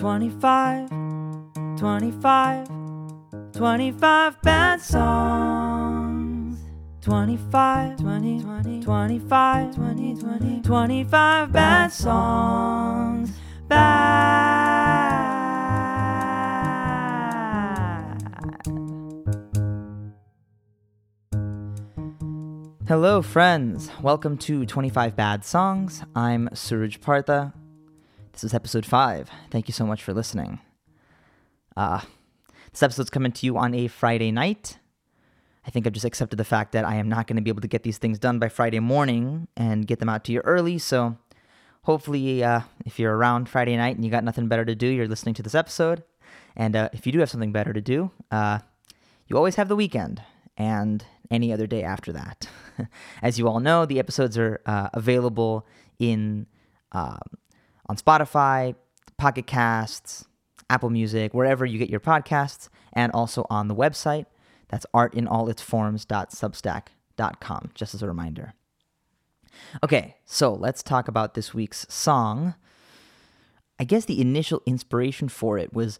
25, 25, 25 bad songs. 25, 20, 20, 25, 20, 20, 25 bad songs. Bad. Hello, friends. Welcome to 25 Bad Songs. I'm Suraj Partha. This is episode 5. Thank you so much for listening. Uh, this episode's coming to you on a Friday night. I think I've just accepted the fact that I am not going to be able to get these things done by Friday morning and get them out to you early. So hopefully, uh, if you're around Friday night and you got nothing better to do, you're listening to this episode. And uh, if you do have something better to do, uh, you always have the weekend and any other day after that. As you all know, the episodes are uh, available in um, on Spotify, Pocket Casts, Apple Music, wherever you get your podcasts, and also on the website. That's artinallitsforms.substack.com, just as a reminder. Okay, so let's talk about this week's song. I guess the initial inspiration for it was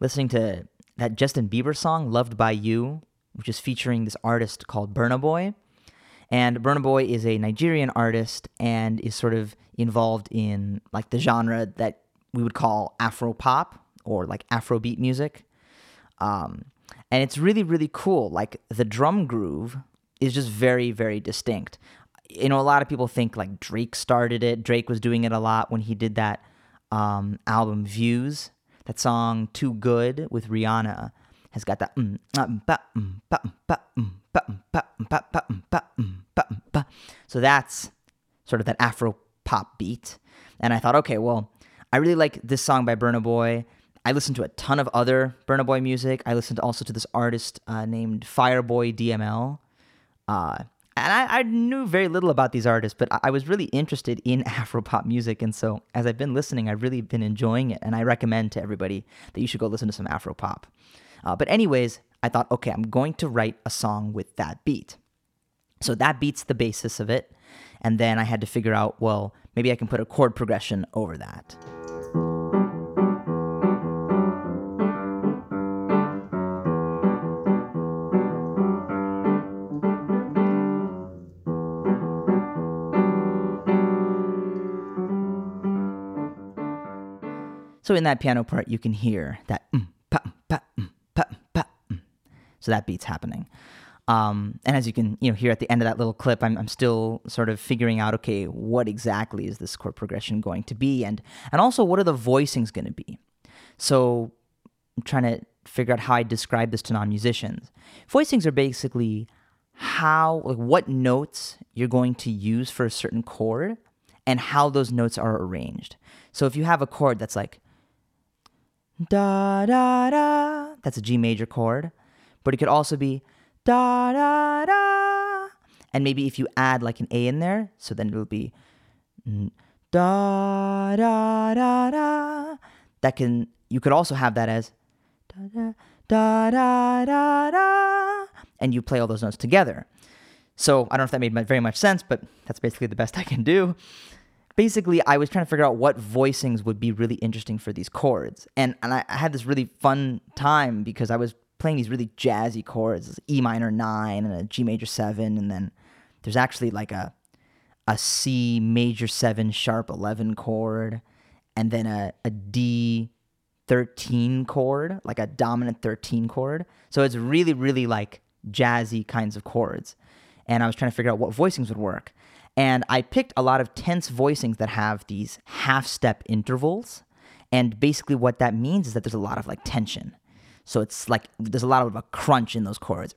listening to that Justin Bieber song, Loved by You, which is featuring this artist called Burna Boy. And Burna Boy is a Nigerian artist and is sort of involved in like the genre that we would call Afro pop or like Afrobeat music. Um, and it's really, really cool. Like the drum groove is just very, very distinct. You know, a lot of people think like Drake started it. Drake was doing it a lot when he did that um, album Views, that song Too Good with Rihanna has got that. So that's sort of that Afro pop beat. And I thought, okay, well, I really like this song by Burna Boy. I listened to a ton of other Burna Boy music. I listened also to this artist uh, named Fireboy DML. Uh, and I, I, knew very little about these artists, but I, I was really interested in Afropop music. And so as I've been listening, I've really been enjoying it. And I recommend to everybody that you should go listen to some Afropop. Uh, but, anyways, I thought, okay, I'm going to write a song with that beat. So that beats the basis of it. And then I had to figure out, well, maybe I can put a chord progression over that. So in that piano part, you can hear that mm, mm, mm. so that beat's happening. Um, and as you can you know hear at the end of that little clip, I'm, I'm still sort of figuring out okay, what exactly is this chord progression going to be, and and also what are the voicings going to be. So I'm trying to figure out how I describe this to non-musicians. Voicings are basically how like what notes you're going to use for a certain chord and how those notes are arranged. So if you have a chord that's like da da da. That's a G major chord, but it could also be da da da. And maybe if you add like an A in there, so then it'll be da da da da. That can you could also have that as da da da da da da, and you play all those notes together. So I don't know if that made very much sense, but that's basically the best I can do basically I was trying to figure out what voicings would be really interesting for these chords. And and I, I had this really fun time because I was playing these really jazzy chords, E minor nine and a G major seven, and then there's actually like a a C major seven sharp eleven chord, and then a, a D 13 chord, like a dominant 13 chord. So it's really, really like jazzy kinds of chords. And I was trying to figure out what voicings would work. And I picked a lot of tense voicings that have these half step intervals. And basically, what that means is that there's a lot of like tension. So it's like there's a lot of a crunch in those chords.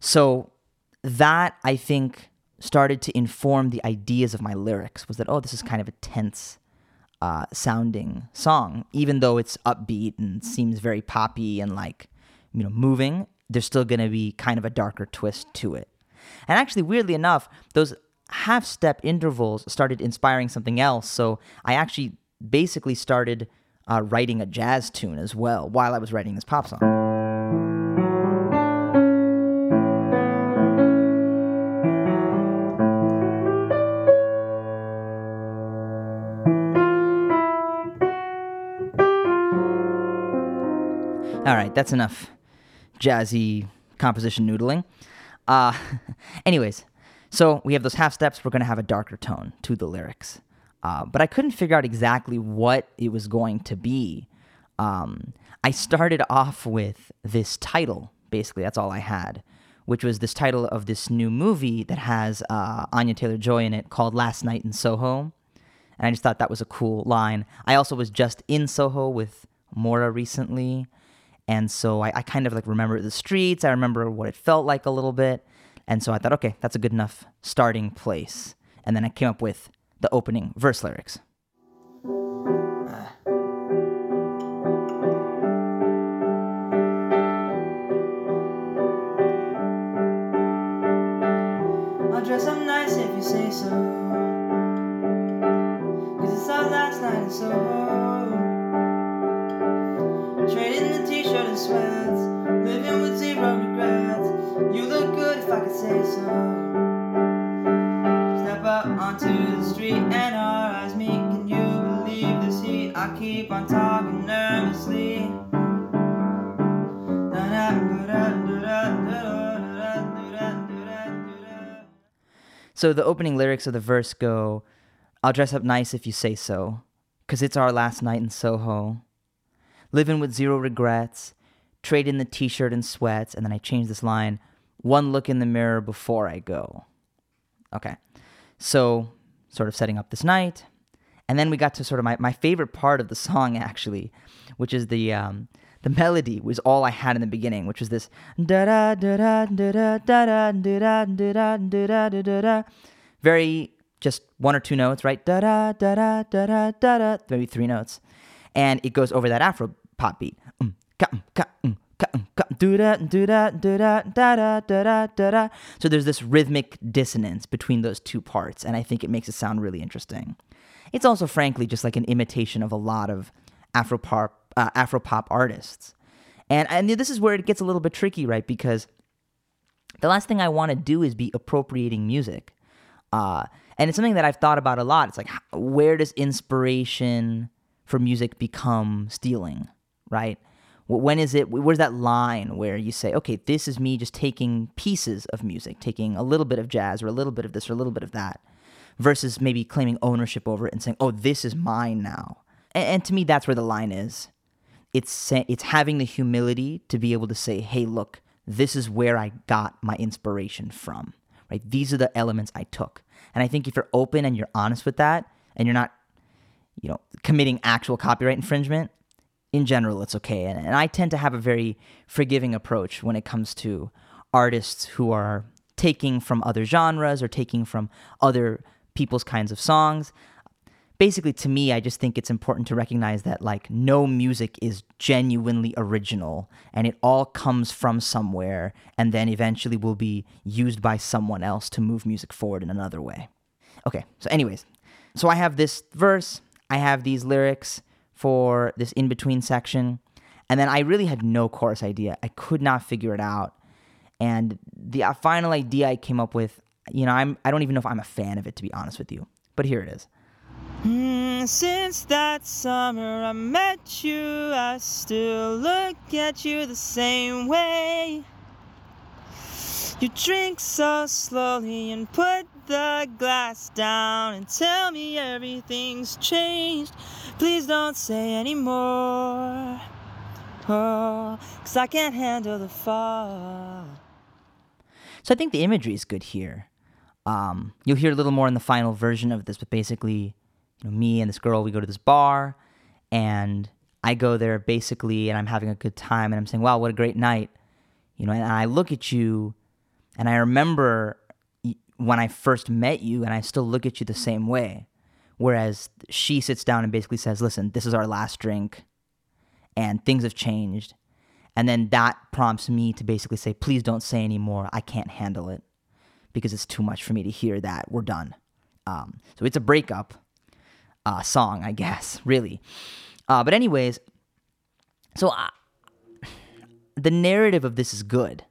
So that I think started to inform the ideas of my lyrics was that, oh, this is kind of a tense uh, sounding song. Even though it's upbeat and seems very poppy and like, you know, moving, there's still going to be kind of a darker twist to it. And actually, weirdly enough, those half step intervals started inspiring something else. So I actually basically started uh, writing a jazz tune as well while I was writing this pop song. All right, that's enough jazzy composition noodling. Uh, anyways, so we have those half steps. We're going to have a darker tone to the lyrics. Uh, but I couldn't figure out exactly what it was going to be. Um, I started off with this title, basically, that's all I had, which was this title of this new movie that has uh, Anya Taylor Joy in it called Last Night in Soho. And I just thought that was a cool line. I also was just in Soho with Mora recently. And so I, I kind of like remember the streets. I remember what it felt like a little bit. And so I thought, okay, that's a good enough starting place. And then I came up with the opening verse lyrics. I'll dress up nice if you say so. Cause it's our last night in Soho. So the opening lyrics of the verse go, I'll dress up nice if you say so, 'cause it's our last night in Soho. Living with zero regrets, trade in the t shirt and sweats, and then I change this line, one look in the mirror before I go. Okay. So, sort of setting up this night. And then we got to sort of my, my favorite part of the song, actually, which is the um, the melody was all I had in the beginning, which was this da da da da da da very just one or two notes, right? Da da da da da da da da maybe three notes, and it goes over that Afro pop beat. So there's this rhythmic dissonance between those two parts, and I think it makes it sound really interesting. It's also, frankly, just like an imitation of a lot of Afro pop uh, Afro pop artists, and and this is where it gets a little bit tricky, right? Because the last thing I want to do is be appropriating music. Uh, and it's something that I've thought about a lot. It's like, where does inspiration for music become stealing, right? When is it, where's that line where you say, okay, this is me just taking pieces of music, taking a little bit of jazz or a little bit of this or a little bit of that, versus maybe claiming ownership over it and saying, oh, this is mine now. And, and to me, that's where the line is it's it's having the humility to be able to say, "Hey, look, this is where I got my inspiration from." Right? These are the elements I took. And I think if you're open and you're honest with that and you're not you know, committing actual copyright infringement, in general it's okay. And, and I tend to have a very forgiving approach when it comes to artists who are taking from other genres or taking from other people's kinds of songs basically to me i just think it's important to recognize that like no music is genuinely original and it all comes from somewhere and then eventually will be used by someone else to move music forward in another way. Okay so anyways so i have this verse i have these lyrics for this in between section and then i really had no chorus idea. I could not figure it out and the uh, final idea i came up with you know i'm i don't even know if i'm a fan of it to be honest with you but here it is Mm, since that summer I met you, I still look at you the same way. You drink so slowly and put the glass down and tell me everything's changed. Please don't say anymore. Oh, cause I can't handle the fall. So I think the imagery is good here. Um, you'll hear a little more in the final version of this, but basically, you know, me and this girl, we go to this bar, and I go there basically, and I'm having a good time, and I'm saying, "Wow, what a great night," you know. And I look at you, and I remember when I first met you, and I still look at you the same way. Whereas she sits down and basically says, "Listen, this is our last drink, and things have changed." And then that prompts me to basically say, please don't say anymore. I can't handle it because it's too much for me to hear that. We're done. Um, so it's a breakup uh, song, I guess, really. Uh, but, anyways, so uh, the narrative of this is good,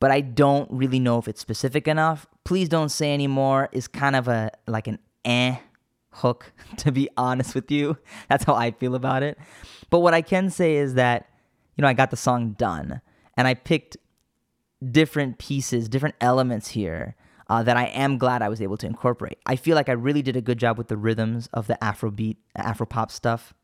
but I don't really know if it's specific enough. Please don't say anymore is kind of a like an eh hook, to be honest with you. That's how I feel about it. But what I can say is that you know, I got the song done and I picked different pieces, different elements here uh, that I am glad I was able to incorporate. I feel like I really did a good job with the rhythms of the Afrobeat, Afropop stuff.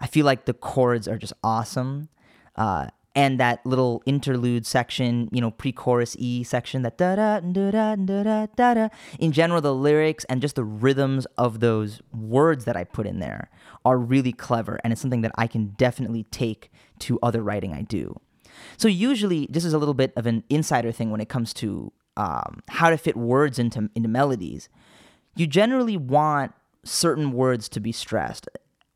I feel like the chords are just awesome. Uh, and that little interlude section, you know, pre-chorus E section, that da da da da da da da. In general, the lyrics and just the rhythms of those words that I put in there are really clever, and it's something that I can definitely take to other writing I do. So usually, this is a little bit of an insider thing when it comes to um, how to fit words into into melodies. You generally want certain words to be stressed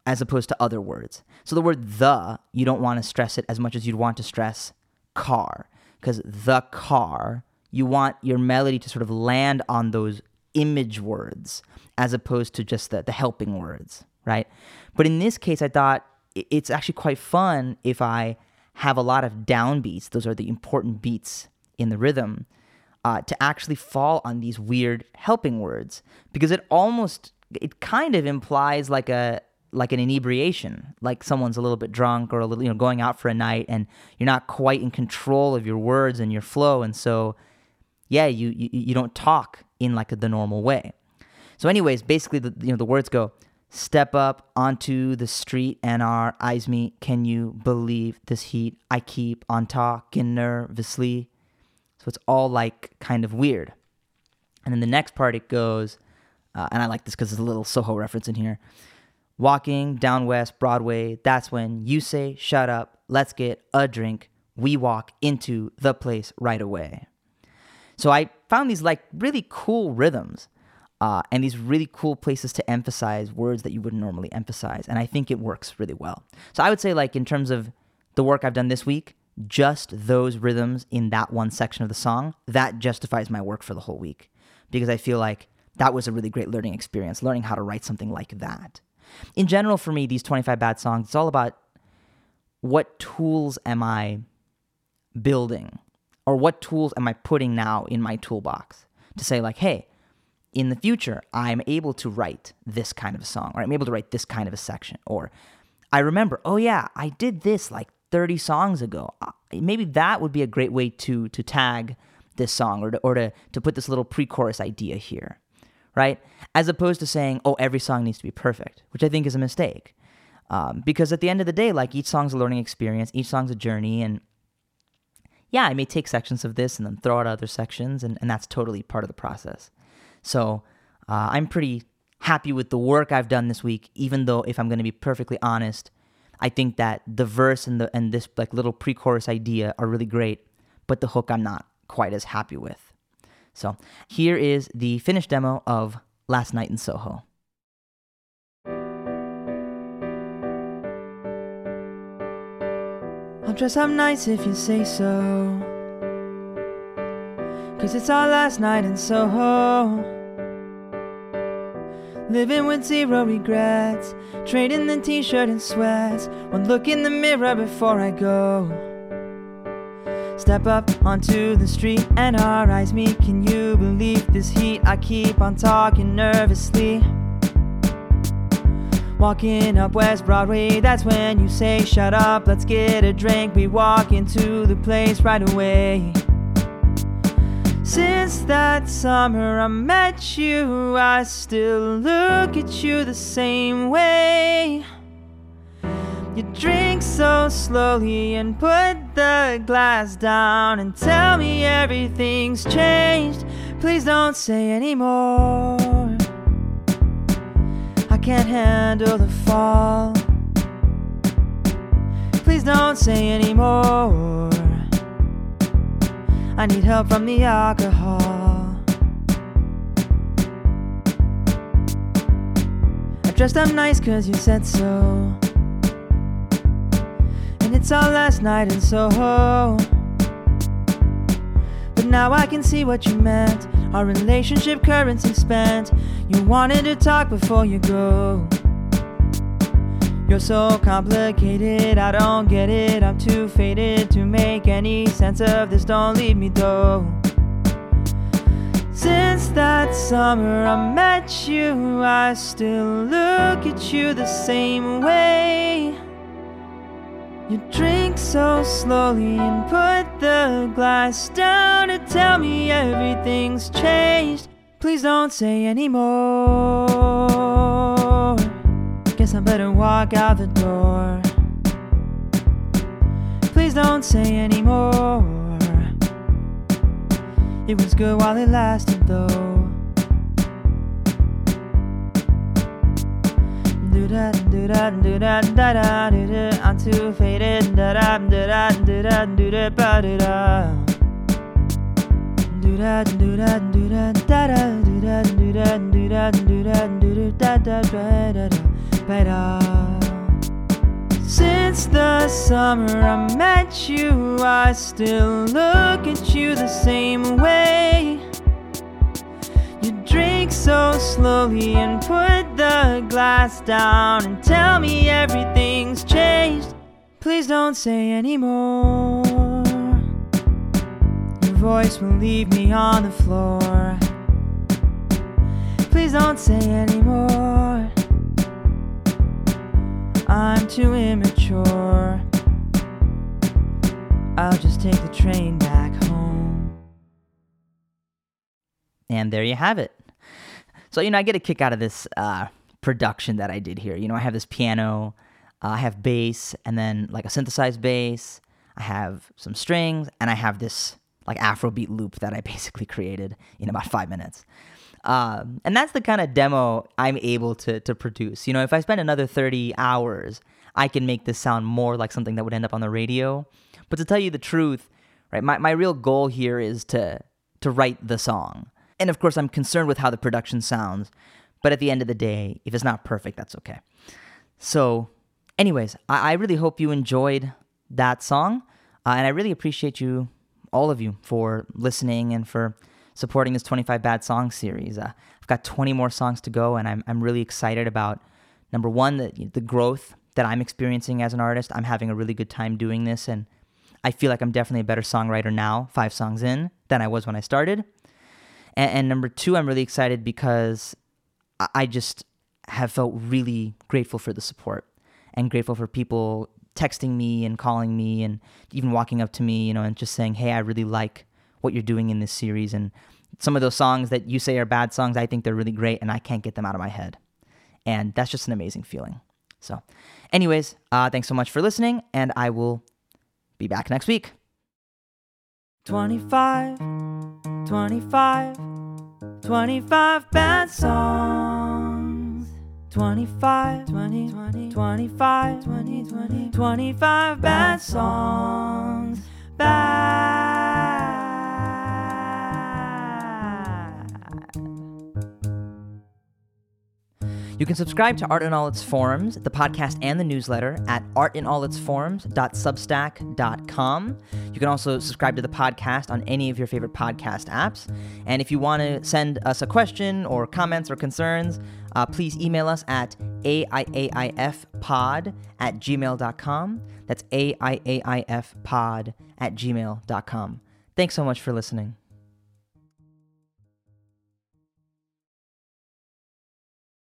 as opposed to other words. So the word the, you don't want to stress it as much as you'd want to stress car, because the car, you want your melody to sort of land on those image words as opposed to just the, the helping words, right? But in this case, I thought it's actually quite fun if I have a lot of downbeats, those are the important beats in the rhythm, uh, to actually fall on these weird helping words because it almost, it kind of implies like a, like an inebriation, like someone's a little bit drunk or a little, you know, going out for a night and you're not quite in control of your words and your flow. And so, yeah, you, you, you don't talk in like a, the normal way. So anyways, basically the, you know, the words go, step up onto the street and our eyes meet. Can you believe this heat? I keep on talking nervously. So it's all like kind of weird. And then the next part it goes, uh, and I like this because there's a little Soho reference in here. Walking down West Broadway, that's when you say, Shut up, let's get a drink. We walk into the place right away. So I found these like really cool rhythms uh, and these really cool places to emphasize words that you wouldn't normally emphasize. And I think it works really well. So I would say, like, in terms of the work I've done this week, just those rhythms in that one section of the song, that justifies my work for the whole week. Because I feel like that was a really great learning experience, learning how to write something like that. In general, for me, these 25 bad songs, it's all about what tools am I building? Or what tools am I putting now in my toolbox to say, like, hey, in the future, I'm able to write this kind of a song, or I'm able to write this kind of a section, or I remember, oh yeah, I did this like 30 songs ago. Maybe that would be a great way to to tag this song or to, or to, to put this little pre-chorus idea here right? As opposed to saying, oh, every song needs to be perfect, which I think is a mistake. Um, because at the end of the day, like each song's a learning experience, each song's a journey. And yeah, I may take sections of this and then throw out other sections, and, and that's totally part of the process. So uh, I'm pretty happy with the work I've done this week, even though, if I'm going to be perfectly honest, I think that the verse and the and this like little pre-chorus idea are really great, but the hook I'm not quite as happy with. So here is the finished demo of Last Night in Soho. I'll dress up nice if you say so. Cause it's our last night in Soho. Living with zero regrets, trading the t shirt and sweats. One look in the mirror before I go. Step up onto the street and our eyes meet. Can you believe this heat? I keep on talking nervously. Walking up West Broadway, that's when you say, Shut up, let's get a drink. We walk into the place right away. Since that summer I met you, I still look at you the same way. You drink so slowly and put the glass down and tell me everything's changed. Please don't say anymore. I can't handle the fall. Please don't say anymore. I need help from the alcohol. I dressed up nice cause you said so. And it's our last night in Soho. But now I can see what you meant. Our relationship currency spent. You wanted to talk before you go. You're so complicated, I don't get it. I'm too faded to make any sense of this. Don't leave me though. Since that summer I met you, I still look at you the same way. You drink so slowly and put the glass down to tell me everything's changed. Please don't say anymore. Guess I better walk out the door. Please don't say anymore. It was good while it lasted though. Do da do da do da da da do da. I'm too faded. Da da do da do da do da ba do da. Do da do da do da da da do da do da do da do da do da da da da da da. Since the summer I met you, I still look at you the same way. You drink so slowly and put the glass down and tell me everything's changed. Please don't say anymore. Your voice will leave me on the floor. Please don't say anymore. I'm too immature. I'll just take the train back home. And there you have it. So, you know, I get a kick out of this uh, production that I did here. You know, I have this piano, uh, I have bass, and then like a synthesized bass. I have some strings, and I have this like Afrobeat loop that I basically created in about five minutes. Um, and that's the kind of demo I'm able to, to produce. You know, if I spend another 30 hours, I can make this sound more like something that would end up on the radio. But to tell you the truth, right, my, my real goal here is to to write the song. And of course, I'm concerned with how the production sounds. But at the end of the day, if it's not perfect, that's okay. So, anyways, I, I really hope you enjoyed that song. Uh, and I really appreciate you, all of you, for listening and for supporting this 25 Bad Songs series. Uh, I've got 20 more songs to go, and I'm, I'm really excited about number one, the, the growth that I'm experiencing as an artist. I'm having a really good time doing this, and I feel like I'm definitely a better songwriter now, five songs in, than I was when I started. And, and number two, I'm really excited because I, I just have felt really grateful for the support and grateful for people texting me and calling me and even walking up to me, you know, and just saying, "Hey, I really like what you're doing in this series." And some of those songs that you say are bad songs, I think they're really great, and I can't get them out of my head. And that's just an amazing feeling. So, anyways, uh, thanks so much for listening, and I will be back next week. 25, 25, 25 bad songs. 25, 20, 20, 25, 20, 20, 25 bad songs. Bad. You can subscribe to Art in All Its Forms, the podcast and the newsletter at artinallitsforms.substack.com. You can also subscribe to the podcast on any of your favorite podcast apps. And if you want to send us a question or comments or concerns, uh, please email us at aiaifpod at gmail.com. That's aiaifpod at gmail.com. Thanks so much for listening.